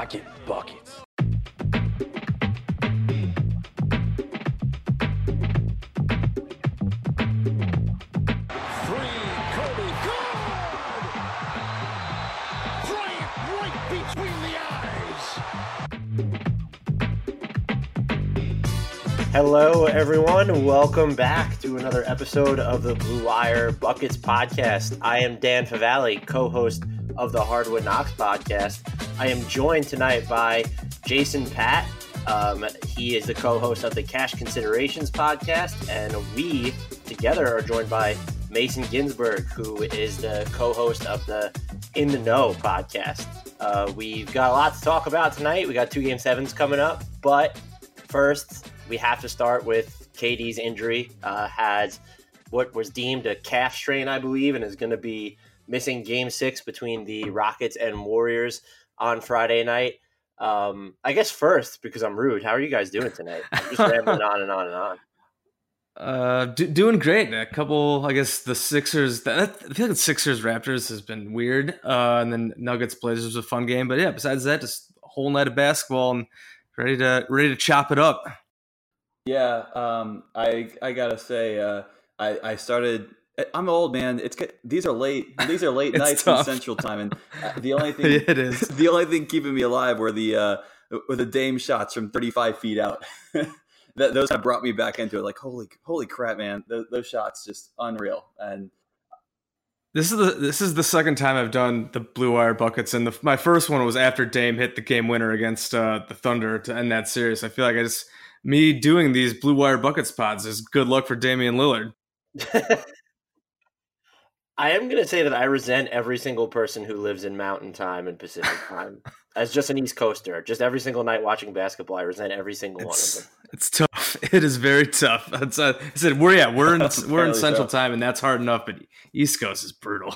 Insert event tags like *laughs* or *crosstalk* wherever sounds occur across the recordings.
I get buckets. Three, Kobe, good! Bryant right between the eyes. Hello, everyone. Welcome back to another episode of the Blue Wire Buckets podcast. I am Dan Favale, co host of the Hardwood Knocks podcast. I am joined tonight by Jason Patt. Um, he is the co host of the Cash Considerations podcast, and we together are joined by Mason Ginsberg, who is the co host of the In the N.O. podcast. Uh, we've got a lot to talk about tonight. We got two game sevens coming up, but first, we have to start with KD's injury. Uh, has what was deemed a calf strain, I believe, and is going to be missing game six between the Rockets and Warriors on Friday night. Um, I guess first, because I'm rude, how are you guys doing tonight? I'm just rambling on and on and on. *laughs* Uh, do, doing great. A couple, I guess the Sixers. That, I feel like Sixers Raptors has been weird. Uh, and then Nuggets Blazers was a fun game. But yeah, besides that, just a whole night of basketball and ready to ready to chop it up. Yeah, um, I I gotta say, uh, I I started. I'm old man. It's these are late. These are late *laughs* nights tough. in Central Time, and uh, the *laughs* only thing it is. *laughs* the only thing keeping me alive were the uh, were the Dame shots from 35 feet out. that those of brought me back into it. Like holy holy crap, man! Those, those shots just unreal. And This is the this is the second time I've done the blue wire buckets, and the, my first one was after Dame hit the game winner against uh, the Thunder to end that series. I feel like I just me doing these blue wire bucket spots is good luck for Damian Lillard. I am going to say that I resent every single person who lives in Mountain Time and Pacific *laughs* Time. As just an East Coaster, just every single night watching basketball, I resent every single one of It's, them. it's tough. *laughs* It is very tough. It's, uh, I said we're yeah we're in *laughs* we're in Central tough. Time, and that's hard enough. But East Coast is brutal.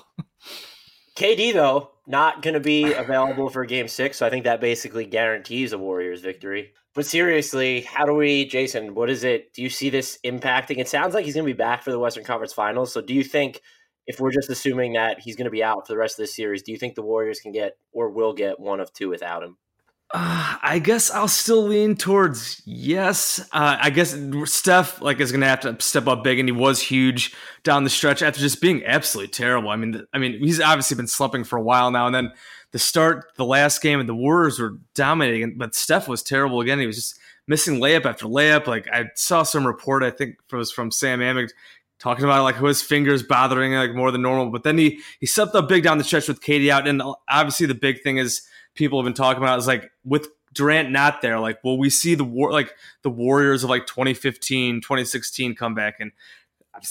KD though not going to be available for Game Six, so I think that basically guarantees a Warriors victory. But seriously, how do we, Jason? What is it? Do you see this impacting? It sounds like he's going to be back for the Western Conference Finals. So, do you think, if we're just assuming that he's going to be out for the rest of this series, do you think the Warriors can get or will get one of two without him? Uh, I guess I'll still lean towards yes. Uh, I guess Steph like is gonna have to step up big, and he was huge down the stretch after just being absolutely terrible. I mean, I mean he's obviously been slumping for a while now, and then the start, the last game, and the Warriors were dominating, but Steph was terrible again. He was just missing layup after layup. Like I saw some report, I think it was from Sam Amick talking about like who his fingers bothering like more than normal. But then he he stepped up big down the stretch with KD out, and obviously the big thing is people have been talking about is like with Durant not there, like will we see the war like the Warriors of like 2015, 2016 come back and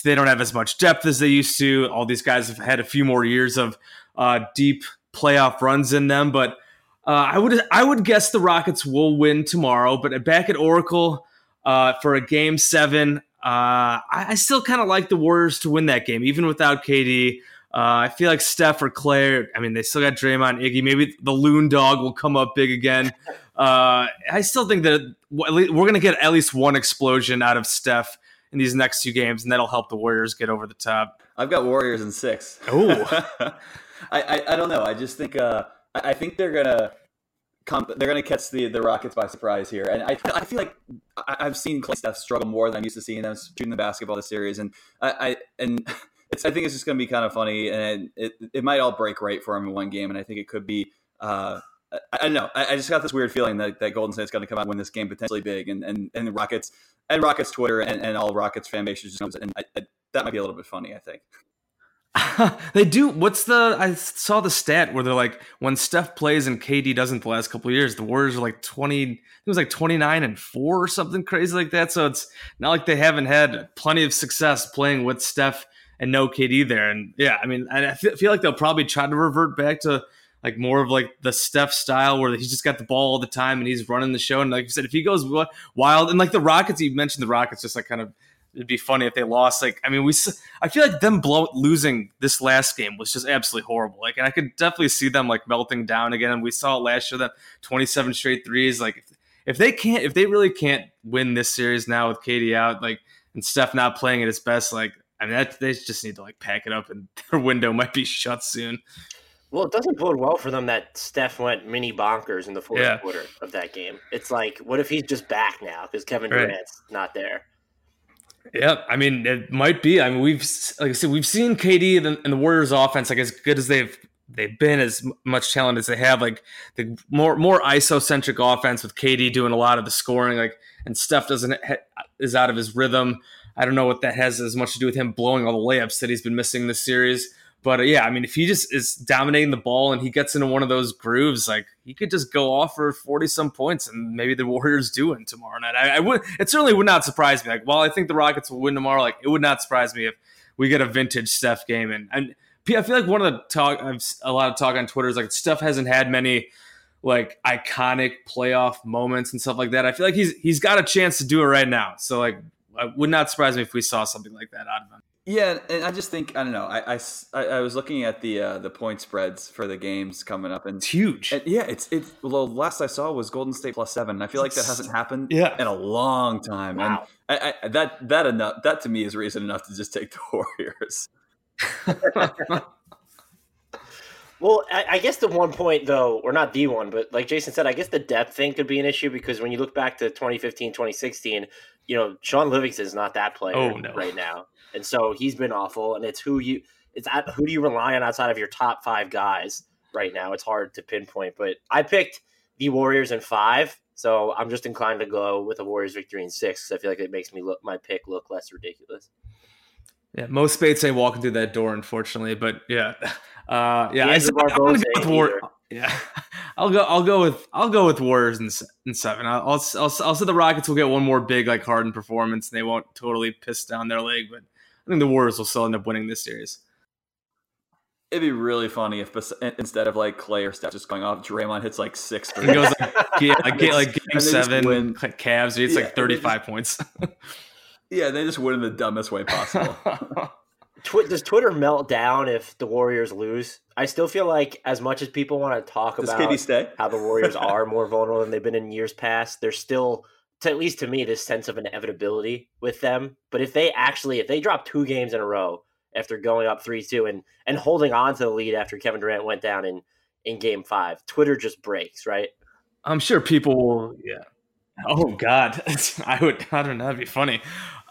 they don't have as much depth as they used to. All these guys have had a few more years of uh, deep playoff runs in them, but uh, I would I would guess the Rockets will win tomorrow. But back at Oracle uh, for a game seven, uh, I, I still kind of like the Warriors to win that game, even without KD. Uh, I feel like Steph or Clay. I mean, they still got Draymond, Iggy. Maybe the Loon Dog will come up big again. Uh, I still think that we're going to get at least one explosion out of Steph in these next two games, and that'll help the Warriors get over the top. I've got Warriors in six. Oh. *laughs* I, I I don't know. I just think uh I, I think they're gonna come. They're gonna catch the the Rockets by surprise here, and I I feel like I, I've seen Clay Steph struggle more than I'm used to seeing them shooting the basketball this series, and I, I and *laughs* it's I think it's just gonna be kind of funny, and it it might all break right for him in one game, and I think it could be. uh I, don't know. I, just got this weird feeling that, that Golden State's going to come out and win this game potentially big, and and, and Rockets and Rockets Twitter and, and all Rockets fan base just knows and I, that might be a little bit funny. I think. *laughs* they do. What's the? I saw the stat where they're like, when Steph plays and KD doesn't the last couple years, the Warriors are like twenty. It was like twenty nine and four or something crazy like that. So it's not like they haven't had plenty of success playing with Steph and no KD there. And yeah, I mean, I feel like they'll probably try to revert back to like more of like the Steph style where he's just got the ball all the time and he's running the show. And like you said, if he goes wild and like the Rockets, you mentioned the Rockets, just like kind of it'd be funny if they lost. Like I mean, we I feel like them blow losing this last game was just absolutely horrible. Like, and I could definitely see them like melting down again. And we saw it last year that twenty seven straight threes. Like if, if they can't, if they really can't win this series now with KD out, like and Steph not playing at his best, like I mean, that, they just need to like pack it up and *laughs* their window might be shut soon. Well, it doesn't bode well for them that Steph went mini bonkers in the fourth Yeah. quarter of that game. It's like, what if he's just back now because Kevin Right. Durant's not there? Yeah, I mean, it might be. I mean, we've like I said, we've seen KD and the, Warriors offense like as good as they've they've been, as much talent as they have. Like the more more ISO centric offense with KD doing a lot of the scoring, like and Steph doesn't is out of his rhythm. I don't know what that has as much to do with him blowing all the layups that he's been missing this series. But uh, yeah, I mean, if he just is dominating the ball and he gets into one of those grooves, like he could just go off for forty some points, and maybe the *laughs* Warriors do win tomorrow night. I, I would. It certainly would not surprise me. Like, while I think the Rockets will win tomorrow, like it would not surprise me if we get a vintage Steph game. And and I feel like one of the talk, I've a lot of talk on Twitter is like Steph hasn't had many like iconic playoff moments and stuff like that. I feel like he's he's got a chance to do it right now. So like, it would not surprise me if we saw something like that out of him. Yeah, and I just think I don't know. I, I, I was looking at the uh, the point spreads for the games coming up, and, It's huge. and yeah, it's it's well, last I saw was Golden State plus seven. and I feel like that hasn't happened Yeah. in a long time, Wow. and I, I, that that enough that to me is reason enough to just take the *laughs* Warriors. *laughs* Well, I, I guess the one point though, or not the one, but like Jason said, I guess the depth thing could be an issue because when you look back to 2015, 2016, you know, Sean Livingston's not that player Oh, no. right now. And so he's been awful. And it's who you it's at who do you rely on outside of your top five guys right now? It's hard to pinpoint. But I picked the Warriors in five. So I'm just inclined to go with a Warriors victory in six I feel like it makes me look my pick look less ridiculous. Yeah, Mo Speights ain't walking through that door, unfortunately. But yeah, *laughs* uh, yeah, I, gonna go War- *laughs* Yeah, I'll go. I'll go with. I'll go with Warriors in, in seven. I'll, I'll. I'll. I'll say the Rockets will get one more big like Harden performance, and they won't totally piss down their leg. But I think the Warriors will still end up winning this series. It'd be really funny if instead of like Clay or Steph just going off, Draymond hits like six. It goes like, *laughs* yeah, like, like *laughs* game And seven, win. like Cavs. It's Yeah, like and they thirty-five points. *laughs* yeah, they just win in the dumbest way possible. Twi- does Twitter melt down if the Warriors lose? I still feel like as much as people want to talk Does about stay? how the Warriors are more vulnerable than they've been in years past, they're still, to, at least to me, this sense of inevitability with them. But if they actually, if they drop two games in a row after going up three two and and holding on to the lead after Kevin Durant went down in in Game Five, Twitter just breaks, right? I'm sure people will. Yeah. Oh God, *laughs* I would. I don't know. That'd be funny.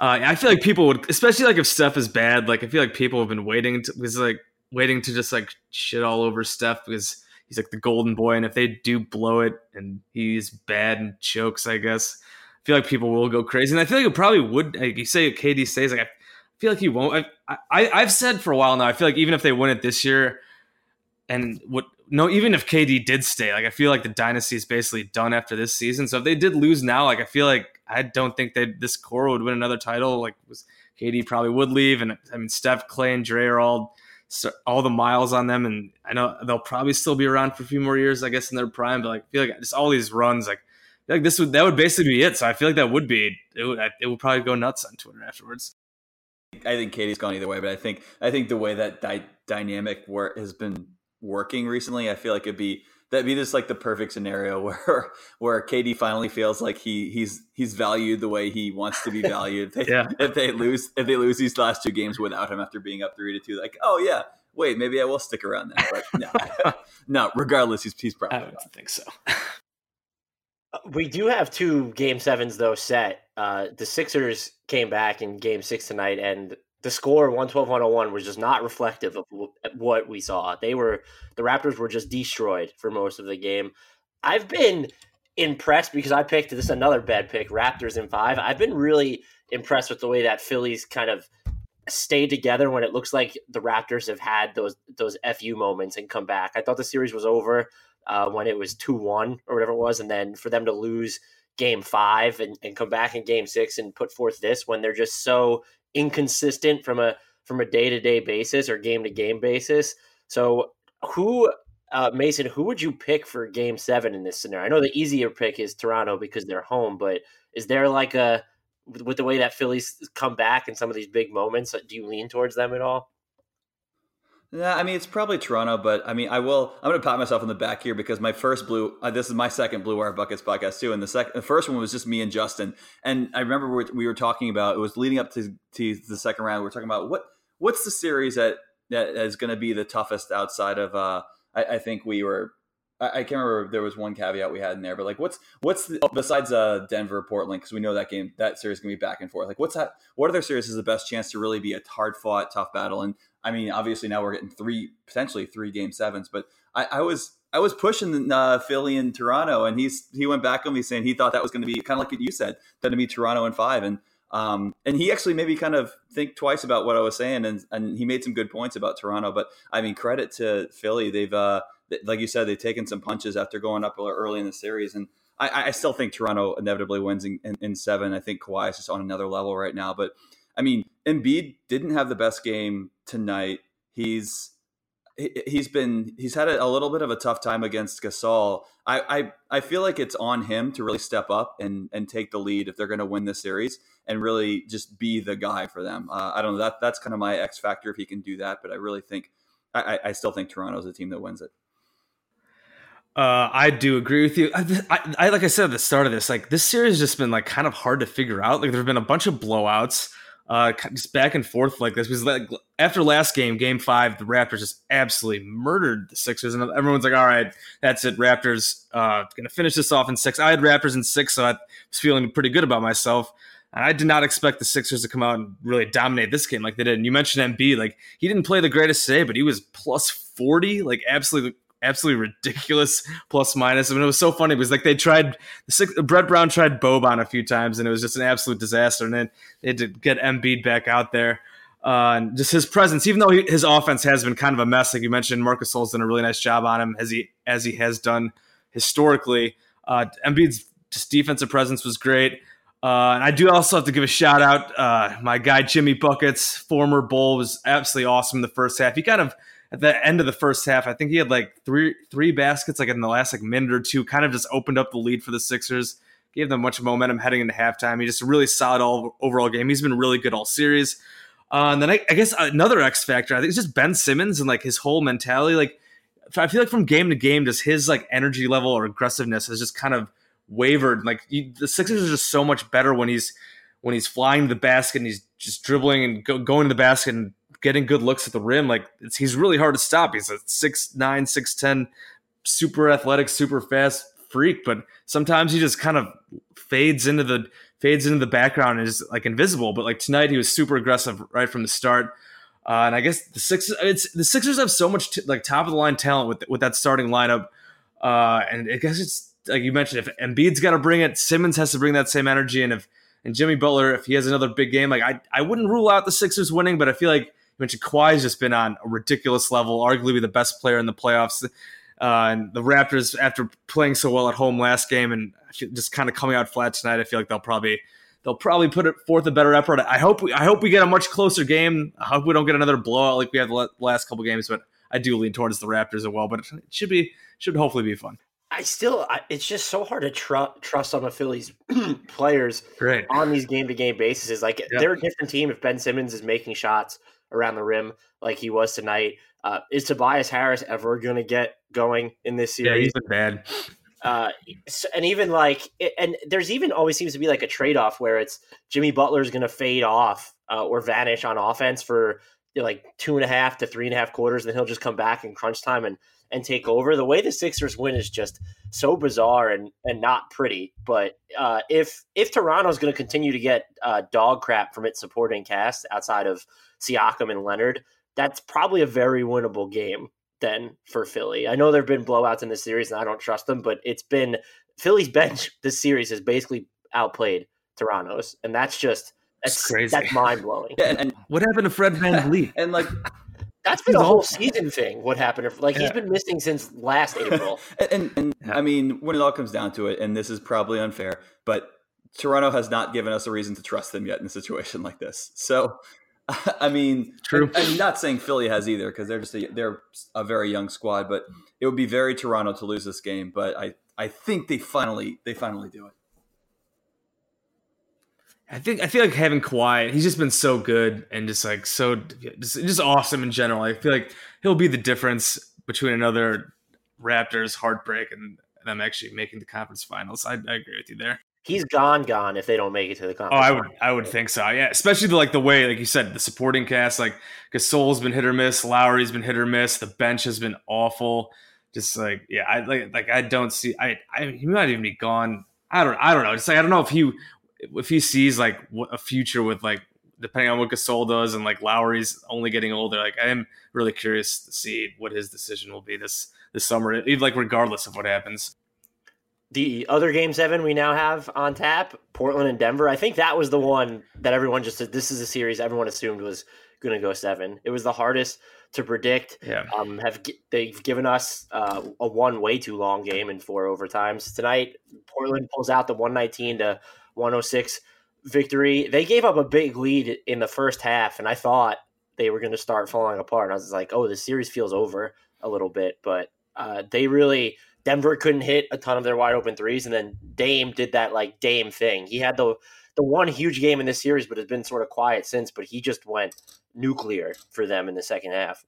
Uh, I feel like people would, especially like if Steph is bad. Like I feel like people have been waiting to was like waiting to just like shit all over Steph because he's like the golden boy, and if they do blow it and he's bad and chokes, I guess I feel like people will go crazy. And I feel like it probably would. Like you say, KD stays. Like I feel like he won't. I, I I've said for a while now. I feel like even if they win it this year, and what no, even if KD did stay, like I feel like the dynasty is basically done after this season. So if they did lose now, like I feel like I don't think that this core would win another title. Like was KD probably would leave, and I mean Steph, Clay, and Dre are all all the miles on them, and I know they'll probably still be around for a few more years, I guess, in their prime. But like I feel like just all these runs, like like this would that would basically be it. So I feel like that would be it. Would, it would probably go nuts on Twitter afterwards. I think KD's gone either way, but I think I think the way that dy- dynamic work has been working recently, I feel like it'd be that'd be just like the perfect scenario *laughs* where where Katie finally feels like he he's he's valued the way he wants to be *laughs* valued. If they, Yeah. if they lose if they lose these last two games without him after being up three to two, like oh yeah, wait maybe I will stick around then. But no, *laughs* no. Regardless, he's he's probably. I don't think so. We do have two game sevens though set. Uh, the Sixers came back in game six tonight, and the score 112 101 was just not reflective of wh- what we saw. They were the Raptors were just destroyed for most of the game. I've been impressed because I picked this another bad pick, Raptors in five. I've been really impressed with the way that Phillies kind of stayed together when it looks like the Raptors have had those those fu moments and come back. I thought the series was over uh, when it was two one or whatever it was, and then for them to lose game five and, and come back in game six and put forth this when they're just so inconsistent from a from a day to day basis or game to game basis. So who uh, Mason, who would you pick for game seven in this scenario? I know the easier pick is Toronto because they're home, but is there like a with the way that Phillies come back in some of these big moments, do you lean towards them at all? Yeah, I mean it's probably Toronto, but I mean I will. I'm going to pat myself on the back here because my first blue. Uh, this is my second Blue Wire Buckets podcast too, and the second, the first one was just me and Justin. And I remember we were, we were talking about it was leading up to, to the second round. We were talking about what what's the series that that is going to be the toughest outside of uh I, I think we were. I, can't remember. There was one caveat we had in there, but like, what's what's the, besides uh, Denver Portland because we know that game that series can be back and forth. Like, what's that? What other series is the best chance to really be a hard fought, tough battle? And I mean, obviously now we're getting three potentially three game sevens, but I, I was I was pushing uh, Philly and Toronto, and he's he went back on me saying he thought that was going to be kind of like what you said, that to be Toronto in five, and um, and he actually maybe kind of think twice about what I was saying, and and he made some good points about Toronto. But I mean, credit to Philly, they've uh, like you said, they've taken some punches after going up early in the series, and I, I still think Toronto inevitably wins in, in, in seven. I think Kawhi is just on another level right now, but I mean, Embiid didn't have the best game tonight. He's he's been he's had a, little bit of a tough time against Gasol. I, I I feel like it's on him to really step up and and take the lead if they're going to win this series and really just be the guy for them. Uh, I don't know that that's kind of my X factor if he can do that, but I really think I, I still think Toronto's a team that wins it. Uh, I do agree with you. I, I, I, like I said at the start of this, like this series has just been like kind of hard to figure out. Like there've been a bunch of blowouts uh, just back and forth like this. Because like, after last game, game five, the Raptors just absolutely murdered the Sixers, and everyone's like, "All right, that's it. Raptors uh, going to finish this off in six. I had Raptors in six, so I was feeling pretty good about myself. And I did not expect the Sixers to come out and really dominate this game like they did. And you mentioned Embiid, like he didn't play the greatest today, but he was plus forty, like absolutely absolutely ridiculous plus minus. I mean, it was so funny because like they tried six, Brett Brown tried Boban a few times and it was just an absolute disaster. And then they had to get Embiid back out there. Uh, and just his presence, even though he, his offense has been kind of a mess, like you mentioned, Marc Gasol's done a really nice job on him as he as he has done historically. Uh, Embiid's just defensive presence was great. Uh, and I do also have to give a shout out. Uh, my guy Jimmy Buckets, former Bull, was absolutely awesome in the first half. He kind of at the end of the first half, I think he had like three three baskets like in the last like minute or two, kind of just opened up the lead for the Sixers, gave them much momentum heading into halftime. He just a really solid all overall game. He's been really good all series. Uh, and then I, I, guess another X factor, I think it's just Ben Simmons and like his whole mentality. Like I feel like from game to game, just his like energy level or aggressiveness has just kind of wavered. Like you, the Sixers are just so much better when he's when he's flying to the basket and he's just dribbling and go, going to the basket and getting good looks at the rim. Like he's really hard to stop. He's a six nine, six ten, super athletic, super fast freak, but sometimes he just kind of fades into the fades into the background and is like invisible. But like tonight, he was super aggressive right from the start. Uh, and I guess the Sixers, it's the Sixers have so much t- like top of the line talent with with that starting lineup. Uh, and I guess it's like you mentioned, if Embiid's got to bring it, Simmons has to bring that same energy, and if and Jimmy Butler, if he has another big game, like I I wouldn't rule out the Sixers winning, but I feel like mentioned Kawhi's just been on a ridiculous level, arguably the best player in the playoffs. Uh, and the Raptors, after playing so well at home last game and just kind of coming out flat tonight, I feel like they'll probably they'll probably put it forth a better effort. I hope we, I hope we get a much closer game. I hope we don't get another blowout like we had the last couple games, but I do lean towards the Raptors as well. But it should be should hopefully be fun. I still, I, it's just so hard to tr- trust some of Philly's players on these game to game bases. Like they're a different team if Ben Simmons is making shots around the rim like he was tonight. Uh, is Tobias Harris ever going to get going in this series? Yeah, he's been bad. Uh, and even like, and there's even always seems to be like a trade off where it's Jimmy Butler is going to fade off uh, or vanish on offense for you know, like two and a half to three and a half quarters, and then he'll just come back in crunch time and and take over. The way the Sixers win is just so bizarre and and not pretty. But uh, if if Toronto's going to continue to get uh, dog crap from its supporting cast outside of Siakam and Leonard, that's probably a very winnable game then for Philly. I know there have been blowouts in this series and I don't trust them, but it's been Philly's bench this series has basically outplayed Toronto's. And that's just that's, that's crazy. That's mind blowing. *laughs* Yeah, and, and, what happened to Fred VanVleet? *laughs* and like that's been a whole season thing. What happened? If, like yeah. he's been missing since last April. *laughs* and, and, and yeah. I mean, when it all comes down to it, and this is probably unfair, but Toronto has not given us a reason to trust them yet in a situation like this. So I mean, true. I'm not saying Philly has either because they're just a, they're a very young squad, but it would be very Toronto to lose this game. But I I think they finally they finally do it. I think I feel like having Kawhi, he's just been so good and just like so just, just awesome in general. I feel like he'll be the difference between another Raptors heartbreak and them actually making the conference finals. I, I agree with you there. he's gone, gone if they don't make it to the conference. Oh. I would, I would think so. Yeah, especially the, like the way, like you said, the supporting cast, like Gasol's been hit or miss, Lowry's been hit or miss, the bench has been awful. Just like, yeah, I like, like I don't see. I, I he might even be gone. I don't, I don't know. Just like I don't know if he, if he sees like a future with like depending on what Gasol does and like Lowry's only getting older. Like I am really curious to see what his decision will be this this summer, even like regardless of what happens. the other game seven we now have on tap, Portland and Denver. I think that was the one that everyone just said this is a series everyone assumed was going to go seven. It was the hardest to predict. Yeah. Um, have they've given us uh, a one way too long game in four overtimes tonight? Portland pulls out the one nineteen to one hundred six victory. They gave up a big lead in the first half, and I thought they were going to start falling apart. I was like, oh, the series feels over a little bit, but uh, they really Denver couldn't hit a ton of their wide open threes, and then Dame did that like Dame thing. He had the the one huge game in this series, but it's been sort of quiet since. But he just went nuclear for them in the second half.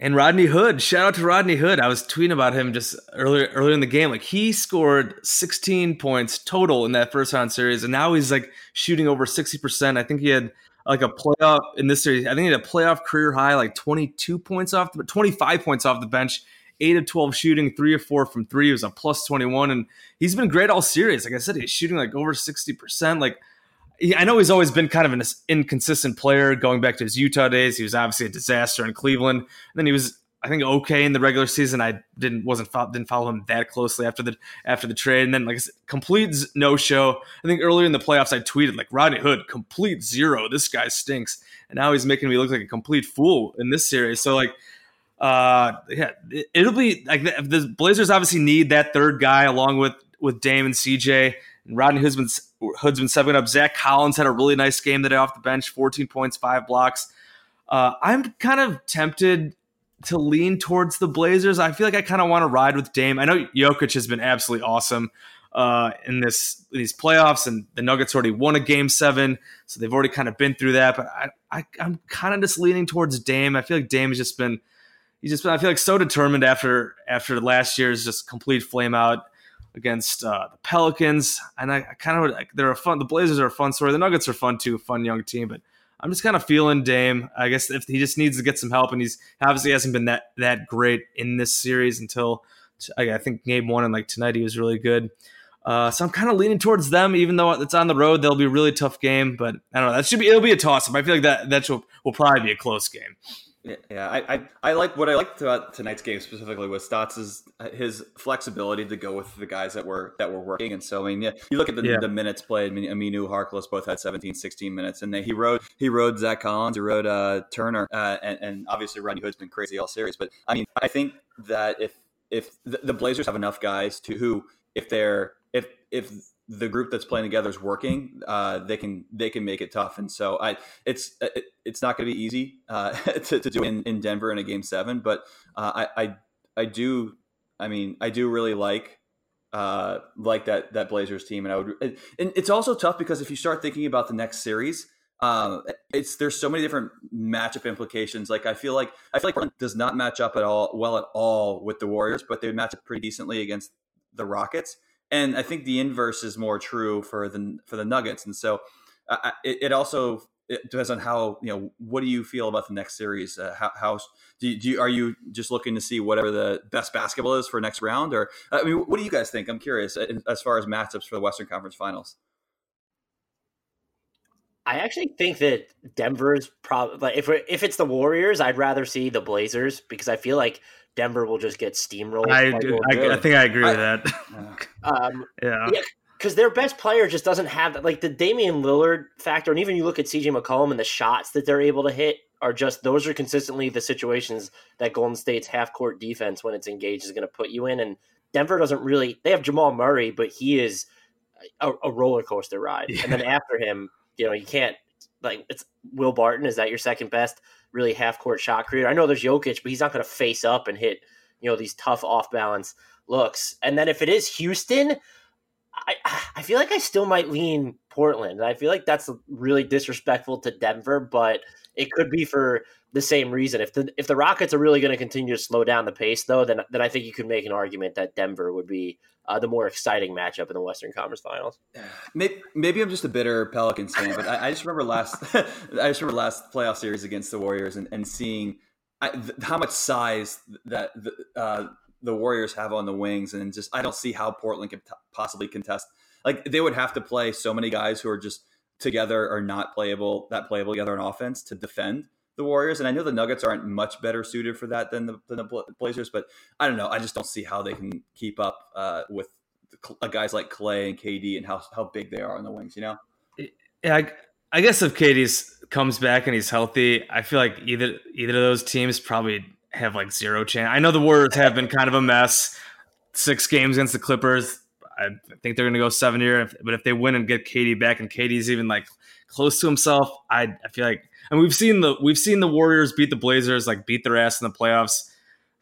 And Rodney Hood, shout out to Rodney Hood. I was tweeting about him just earlier earlier in the game. Like he scored 16 points total in that first round series, and now he's like shooting over 60%. I think he had like a playoff in this series. I think he had a playoff career high, like 22 points off the 25 points off the bench, eight of 12 shooting, three or four from three. He was a plus 21, and he's been great all series. Like I said, he's shooting like over 60%. Like I know he's always been kind of an inconsistent player going back to his Utah days. He was obviously a disaster in Cleveland. And then he was, I think, okay in the regular season. I didn't wasn't didn't follow him that closely after the after the trade. And then like said, complete no show. I think earlier in the playoffs I tweeted like Rodney Hood complete zero. This guy stinks. And now he's making me look like a complete fool in this series. So like uh yeah it, will be like the, the blazers obviously need that third guy along with with Dame and CJ Rodney Hood's been Hood's been stepping up. Zach Collins had a really nice game today off the bench, 14 points, five blocks. Uh, I'm kind of tempted to lean towards the Blazers. I feel like I kind of want to ride with Dame. I know Jokic has been absolutely awesome uh, in this these playoffs, and the Nuggets already won a game seven, so they've already kind of been through that. But I, I I'm kind of just leaning towards Dame. I feel like Dame has just been he's just been I feel like so determined after after last year's just complete flame out against uh, the Pelicans, and I, I kind of like they're a fun. The Blazers are a fun story. The Nuggets are fun too, fun young team. But I'm just kind of feeling Dame. I guess if he just needs to get some help, and he's obviously hasn't been that that great in this series until I think game one and like tonight he was really good. Uh, so I'm kind of leaning towards them, even though it's on the road. They'll be a really tough game, but I don't know. That should be it'll be a toss up. I feel like that that will probably be a close game. Yeah, I, I, I like what I liked about tonight's game specifically was Stotts' his flexibility to go with the guys that were that were working. And so I mean, yeah, you look at the, yeah. the minutes played. I mean, Aminu, Harkless both had 17, 16 minutes, and they, he rode he rode Zach Collins, he rode uh, Turner, uh, and, and obviously Rodney Hood's been crazy all series. But I mean, I think that if if the, the Blazers have enough guys to who if they're if if the group that's playing together is working, uh, they can they can make it tough. And so I it's it, it's not going to be easy uh, *laughs* to, to do in, in Denver in a game seven, but uh, I, I I do I mean I do really like uh, like that that Blazers team, and I would and it's also tough because if you start thinking about the next series. Um, it's there's so many different matchup implications. Like I feel like I feel like Portland does not match up at all well at all with the Warriors, but they match up pretty decently against the Rockets and I think the inverse is more true for the for the Nuggets. And so uh, it, it, also it depends on how you know what do you feel about the next series? Uh, how, how do, you, do you, are you just looking to see whatever the best basketball is for next round, or I mean, what do you guys think? I'm curious uh, as far as matchups for the Western Conference Finals. I actually think that Denver's probably like if if it's the Warriors, I'd rather see the Blazers because I feel like Denver will just get steamrolled. I, do, I, I, think I agree I, with that. *laughs* Um, yeah. Because their best player just doesn't have that. Like the Damian Lillard factor, and even you look at CJ McCollum and the shots that they're able to hit are just those are consistently the situations that Golden State's half court defense, when it's engaged, is going to put you in. And Denver doesn't really. They have Jamal Murray, but he is a, a roller coaster ride. Yeah. And then after him, you know, you can't like it's Will Barton. Is that your second best? Really half court shot creator. I know there's Jokic, but he's not going to face up and hit you know these tough off balance looks. And then if it is Houston, I I feel like I still might lean Portland. I feel like that's really disrespectful to Denver, but it could be for the same reason. If the if the Rockets are really going to continue to slow down the pace, though, then then I think you could make an argument that Denver would be uh, the more exciting matchup in the Western Conference Finals. Maybe, maybe I'm just a bitter Pelicans fan, but I, I just remember last *laughs* I just remember last playoff series against the Warriors and, and seeing I, th- how much size that the, uh, the Warriors have on the wings, and just I don't see how Portland could possibly contest. Like they would have to play so many guys who are just together or not playable that playable together on offense to defend the Warriors. And I know the Nuggets aren't much better suited for that than the, than the Blazers, but I don't know. I just don't see how they can keep up uh, with guys like Clay and KD and how how big they are on the wings. You know. Yeah, I, I guess if KD's comes back and he's healthy, I feel like either either of those teams probably have like zero chance. I know the Warriors have been *laughs* kind of a mess. Six games against the Clippers. I think they're going to go seven here. But if they win and get KD back, and KD's even like close to himself, I I feel like and we've seen the we've seen the Warriors beat the Blazers, like beat their ass in the playoffs.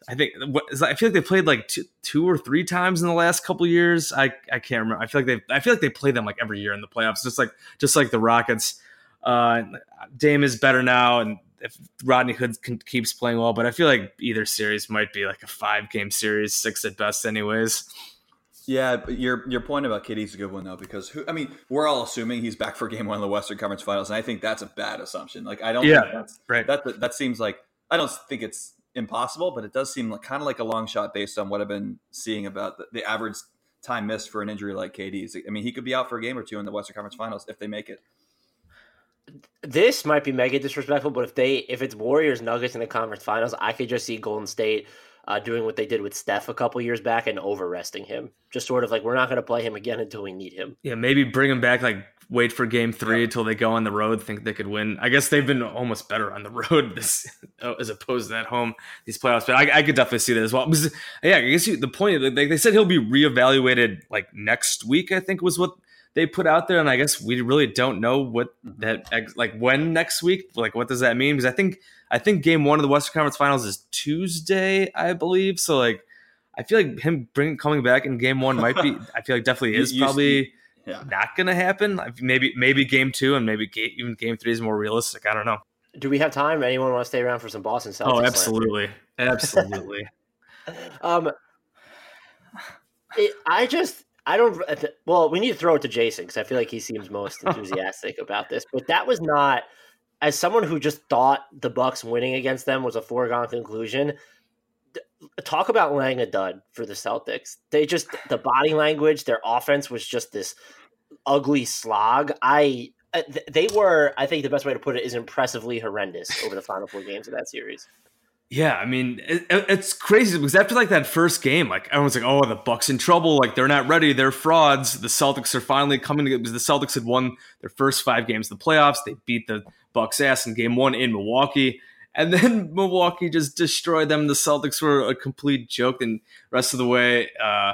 I think I feel like they played like two, two or three times in the last couple years. I, I can't remember. I feel like they I feel like they play them like every year in the playoffs, just like just like the Rockets. Uh, Dame is better now, and if Rodney Hood keeps playing well, but I feel like either series might be like a five game series, six at best, anyways. Yeah, but your your point about KD's a good one though, because who, I mean, we're all assuming he's back for Game One of the Western Conference Finals, and I think that's a bad assumption. Like, I don't. Yeah, that's, right. That that seems like I don't think it's impossible, but it does seem like kind of like a long shot based on what I've been seeing about the, the average time missed for an injury like KD's. I mean, he could be out for a game or two in the Western Conference Finals if they make it. This might be mega disrespectful, but if they if it's Warriors Nuggets in the conference finals, I could just see Golden State uh, doing what they did with Steph a couple years back and over resting him. Just sort of like we're not going to play him again until we need him. Yeah, maybe bring him back. Like wait for Game Three yeah. until they go on the road, think they could win. I guess they've been almost better on the *laughs* road this as opposed to at home these playoffs. But I, I could definitely see that as well. Because, yeah, I guess you, the point they said he'll be reevaluated like next week. I think was what they put out there, and I guess we really don't know what mm-hmm. that like when next week. Like, what does that mean? Because I think I think Game One of the Western Conference Finals is Tuesday, I believe. So like, I feel like him bringing coming back in Game One might be. *laughs* I feel like definitely is probably yeah. not going to happen. Maybe maybe Game Two and maybe game, even Game Three is more realistic. I don't know. Do we have time? Anyone want to stay around for some Boston Celtics? Oh, absolutely, *laughs* absolutely. um, it, I just I don't. Well, we need to throw it to Jason because I feel like he seems most *laughs* enthusiastic about this. But that was not, as someone who just thought the Bucks winning against them was a foregone conclusion. Talk about laying a dud for the Celtics. They just the body language, their offense was just this ugly slog. I uh, they were. I think the best way to put it is impressively horrendous over the final four games of that series. Yeah, I mean it, it's crazy because after like that first game, like everyone's like, "Oh, the Bucks in trouble! Like they're not ready. They're frauds." The Celtics are finally coming because the Celtics had won their first five games of the playoffs. They beat the Bucks ass in Game One in Milwaukee, and then *laughs* Milwaukee just destroyed them. The Celtics were a complete joke. And rest of the way, uh,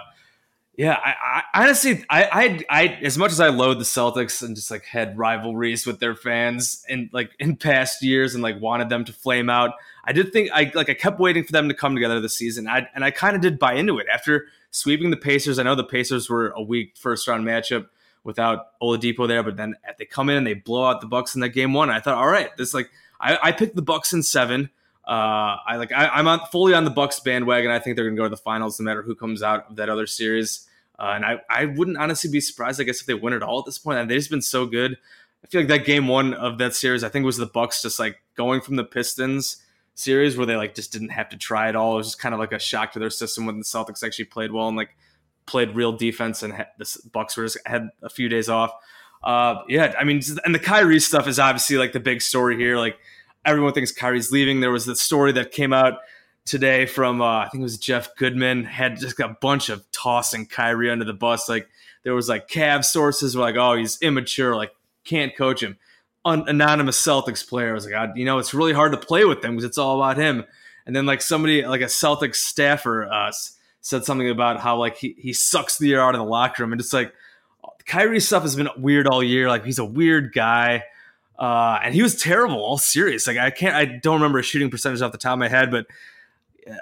yeah, I, I honestly, I, I, I, as much as I loathe the Celtics and just like had rivalries with their fans and like *laughs* in past years and like wanted them to flame out, I did think I like I kept waiting for them to come together this season. I, and I kind of did buy into it after sweeping the Pacers. I know the Pacers were a weak first round matchup without Oladipo there, but then they come in and they blow out the Bucks in that game one. I thought, all right, this like I, I picked the Bucks in seven. Uh, I like I, am on fully on the Bucks bandwagon. I think they're going to go to the finals no matter who comes out of that other series. Uh, and I, I wouldn't honestly be surprised. I guess if they win it all at this point, and they've just been so good. I feel like that game one of that series, I think was the Bucks just like going from the Pistons series where they like just didn't have to try at all. It was just kind of like a shock to their system when the Celtics actually played well and like played real defense and the Bucks were just had a few days off. Uh, yeah, I mean, and the Kyrie stuff is obviously like the big story here. Like everyone thinks Kyrie's leaving. There was the story that came out today from uh, I think it was Jeff Goodman had just got a bunch of tossing Kyrie under the bus. Like there was like Cavs sources were like, oh, he's immature, like can't coach him. An anonymous Celtics player was like, God, you know, it's really hard to play with them because it's all about him. And then like somebody like a Celtics staffer uh, said something about how like he he sucks the air out of the locker room, and it's like Kyrie stuff has been weird all year. Like he's a weird guy. Uh, and he was terrible all serious. Like I can't, I don't remember a shooting percentage off the top of my head, but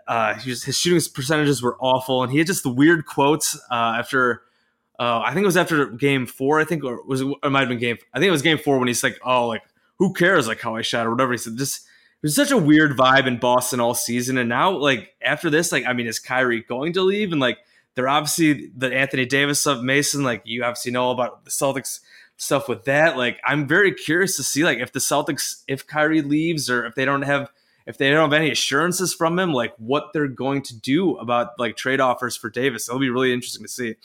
uh, his shooting percentages were awful, and he had just the weird quotes uh, after. Uh, I think it was after game four. I think, or was it, it might have been game. I think it was game four when he's like, "Oh, like who cares like how I shot or whatever." He said, "Just was such a weird vibe in Boston all season, and now like after this, like I mean, is Kyrie going to leave? And like they're obviously the Anthony Davis of Mason. Like you obviously know about the Celtics stuff with that. Like I'm very curious to see like if the Celtics, if Kyrie leaves, or if they don't have if they don't have any assurances from him, like what they're going to do about like trade offers for Davis. It'll be really interesting to see.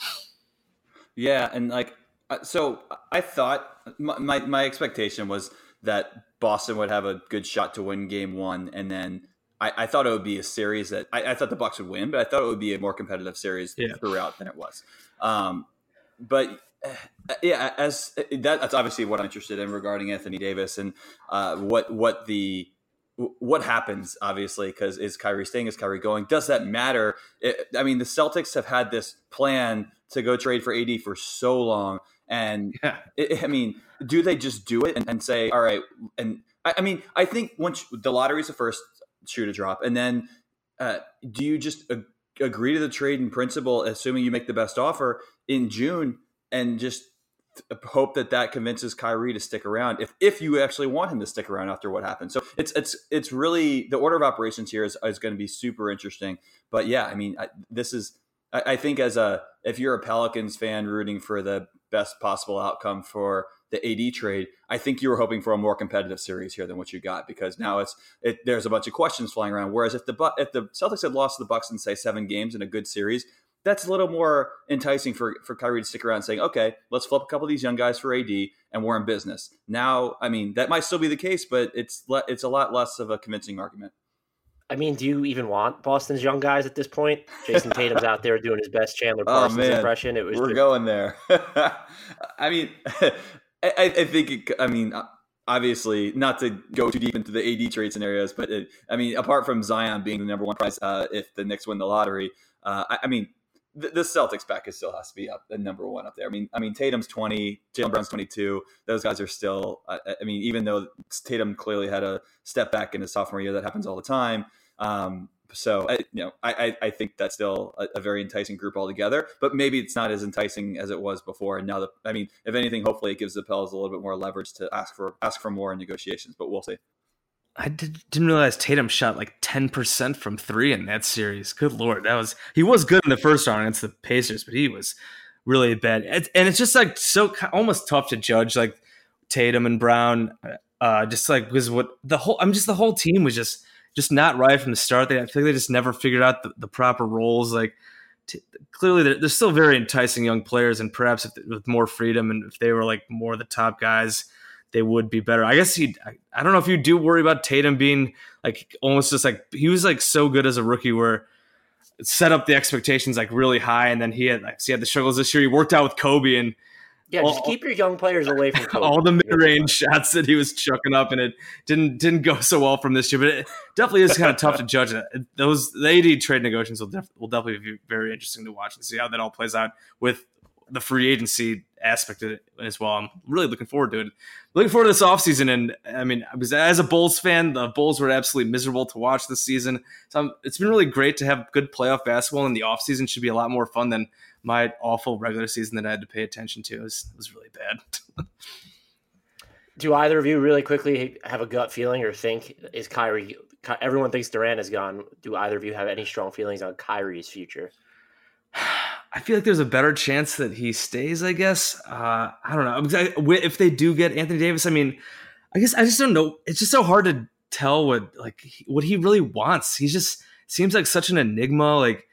Yeah, and like uh, so, I thought my my, my expectation was that Boston would have a good shot to win Game One, and then I, I thought it would be a series that I, I, thought the Bucks would win, but I thought it would be a more competitive series yeah. throughout than it was. Um, but yeah, as that, that's obviously what I'm interested in regarding Anthony Davis and uh, what what the what happens, obviously, because is Kyrie staying? Is Kyrie going? Does that matter? It, I mean, the Celtics have had this plan to go trade for AD for so long. And *laughs* yeah. it, I mean, do they just do it and, and say, all right? And I, I, mean, I think once the lottery is the first shoe to drop. And then uh, do you just ag- agree to the trade in principle, assuming you make the best offer in June and just hope that that convinces Kyrie to stick around if if you actually want him to stick around after what happened. So it's it's it's really the order of operations here is, is going to be super interesting. But yeah, I mean, I, this is I, I, think as a if you're a Pelicans fan rooting for the best possible outcome for the AD trade, I think you were hoping for a more competitive series here than what you got because now it's it, there's a bunch of questions flying around. Whereas if the if the Celtics had lost to the Bucks in say seven games in a good series, that's a little more enticing for, for Kyrie to stick around saying, okay, let's flip a couple of these young guys for AD and we're in business. Now, I mean, that might still be the case, but it's le- it's a lot less of a convincing argument. I mean, do you even want Boston's young guys at this point? Jason *laughs* Tatum's out there doing his best Chandler oh, Parsons oh, impression. It was we're just... going there. *laughs* I mean, *laughs* I, I, think it, I mean obviously not to go too deep into the AD trade scenarios, but it, I mean, apart from Zion being the number one prize uh, if the Knicks win the lottery, uh, I, I, mean, the, the Celtics package still has to be up the number one up there. I mean, I mean Tatum's twenty, Jaylen Brown's twenty two. Those guys are still. I, I, mean, even though Tatum clearly had a step back in his sophomore year, that happens all the time. Um, so I, you know, I, I think that's still a, a, very enticing group altogether. But maybe it's not as enticing as it was before. And now, the, I mean, if anything, hopefully it gives the Pels a little bit more leverage to ask for ask for more in negotiations. But we'll see. I did, not realize Tatum shot like 10% from three in that series. Good Lord. That was, he was good in the first round against the Pacers, but he was really bad. and it's just like so almost tough to judge like Tatum and Brown, uh, just like because what the whole, I'm just the whole team was just, just not right from the start. They, I feel like they just never figured out the, the proper roles. Like, t- clearly, they're, they're, still very enticing young players, and perhaps if, with more freedom and if they were like more the top guys, they would be better. I guess he. I don't know if you do worry about Tatum being like almost just like he was like so good as a rookie where it set up the expectations like really high, and then he had like he had the struggles this year. He worked out with Kobe and. Yeah, just keep your young players away from *laughs* Kobe. all the mid-range shots that he was chucking up, and it didn't didn't go so well from this year. But it definitely is kind of tough to *laughs* judge. It. Those the AD trade negotiations will, def, will definitely be very interesting to watch and see how that all plays out with the free agency aspect of it as well. I'm really looking forward to it. Looking forward to this offseason. And I mean, I was as a Bulls fan, the Bulls were absolutely miserable to watch this season. So I'm, it's been really great to have good playoff basketball, and the offseason should be a lot more fun than my awful regular season that I had to pay attention to. It was, it was really bad. Do either of you really quickly have a gut feeling or think is Kyrie? Everyone thinks Durant is gone. Do either of you have any strong feelings on Kyrie's future? *sighs* *sighs* *sighs* I feel like there's a better chance that he stays. I guess uh, I don't know if they do get Anthony Davis. I mean, I guess I just don't know. It's just so hard to tell what like what he really wants. He just seems like such an enigma. Like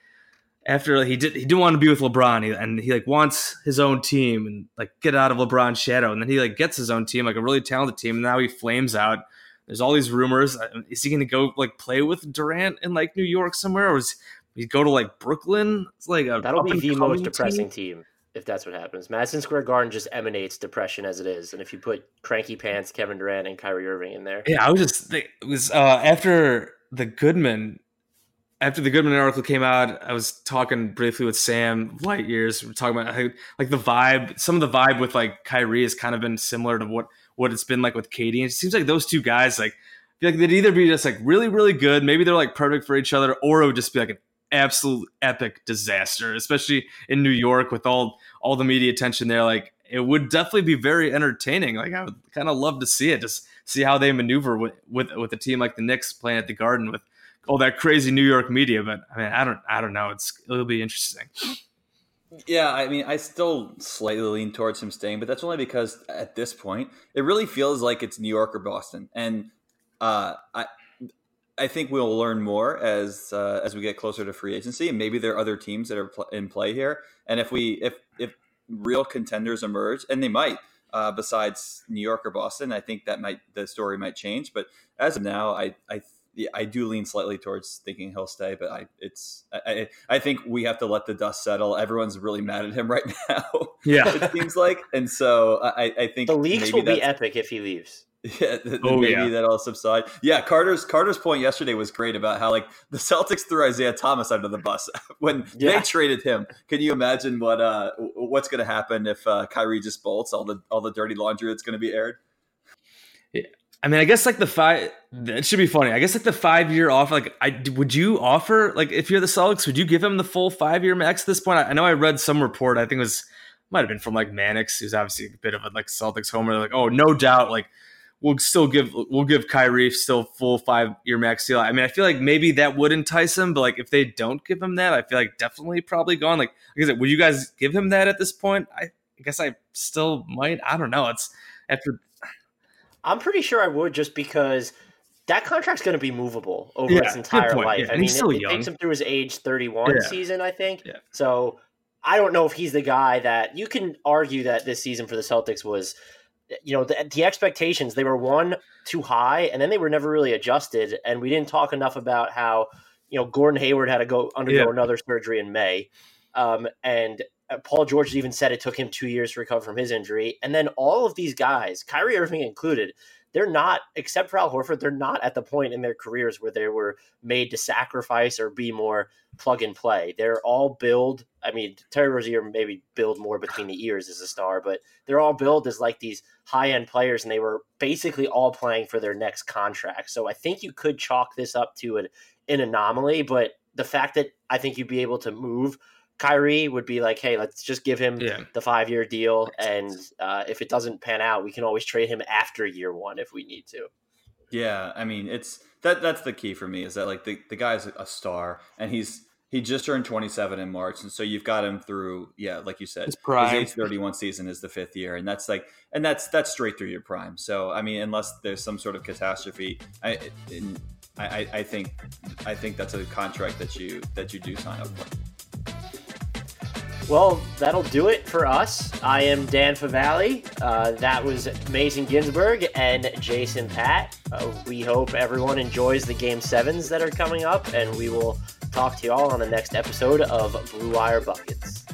after he did he didn't want to be with LeBron and he like wants his own team and like get out of LeBron's shadow and then he like gets his own team like a really talented team and now he flames out. There's all these rumors. Uh, is he going to go like play with Durant in like New York somewhere, or is we go to like Brooklyn. It's like a that'll be the most depressing team. team. if that's what happens. Madison Square Garden just emanates depression as it is, and if you put cranky pants, Kevin Durant, and Kyrie Irving in there, yeah, I was just it was uh, after the Goodman. After the Goodman article came out, I was talking briefly with Sam Light years. We're talking about how, like the vibe. Some of the vibe with like Kyrie has kind of been similar to what what it's been like with KD. And it seems like those two guys like feel like they'd either be just like really really good, maybe they're like perfect for each other, or it would just be like an absolute epic disaster, especially in New York with all all the media attention there. Like it would definitely be very entertaining. Like I would kind of love to see it, just see how they maneuver with with with a team like the Knicks playing at the Garden with all that crazy New York media. But I mean, I don't I don't know. It's it'll be interesting. Yeah, I mean, I still slightly lean towards him staying, but that's only because at this point, it really feels like it's New York or Boston, and uh, I, I think we'll learn more as uh, as we get closer to free agency, and maybe there are other teams that are pl- in play here. And if we if if real contenders emerge, and they might, uh, besides New York or Boston, I think that might the story might change. But as of now, I I yeah, I do lean slightly towards thinking he'll stay, but I it's I, I think we have to let the dust settle. Everyone's really mad at him *laughs* right now. Yeah, it seems like, and so I, I think the leaks will be epic if he leaves. *laughs* Yeah, oh, maybe yeah. that'll subside. Yeah, Carter's Carter's point yesterday was great about how like the Celtics threw Isaiah Thomas under the bus *laughs* when yeah. they traded him. Can you imagine what uh what's going to happen if uh, Kyrie just bolts all the all the dirty laundry that's going to be aired? Yeah. I mean, I guess like the five. It should be funny. I guess like the five year offer. Like, I would you offer like if you're the Celtics, would you give him the full five year max at this point? I, I know I read some report. I think it was might have been from like Mannix, who's obviously a bit of a like Celtics homer. Like, oh, no doubt, like we'll still give we'll give Kyrie still full five year max deal. I mean, I feel like maybe that would entice him, but like if they don't give him that, I feel like definitely probably gone. Like, like I said, would you guys give him that at this point? I, I guess I still might. I don't know. It's after. I'm pretty sure I would just because that contract's going to be movable over yeah, his entire life. Yeah, I mean, it, it, takes him through his age 31 yeah. season, I think. So I don't know if he's the guy that you can argue that this season for the Celtics was you know the, the, expectations they were one too high and then they were never really adjusted and we didn't talk enough about how you know gordon hayward had to go undergo yeah. another surgery in may um, and uh, paul george even said it took him two years to recover from his injury and then all of these guys kyrie irving included they're not, except for Al Horford, they're not at the point in their careers where they were made to sacrifice or be more plug and play. They're all build. I mean, Terry Rozier maybe build more between the ears as a star, but they're all build as like these high end players, and they were basically all playing for their next contract. So I think you could chalk this up to an, an anomaly, but the fact that I think you'd be able to move Kyrie would be like, hey, let's just give him yeah. the five year deal, and uh, if it doesn't pan out, we can always trade him after year one if we need to. Yeah, I mean, it's that that's the key for me is that like the the guy's a star, and he's he just turned 27 in March, and so you've got him through, yeah, like you said, his, prime. his age 31 season is the fifth year, and that's like, and that's that's straight through your prime. So I mean, unless there's some sort of catastrophe, I, I, I think I think that's a contract that you that you do sign up for. Well, that'll do it for us. I am Dan Favale. Uh, that was Mason Ginsberg and Jason Patt. Uh, we hope everyone enjoys the game sevens that are coming up, and we will talk to you all on the next episode of Blue Wire Buckets.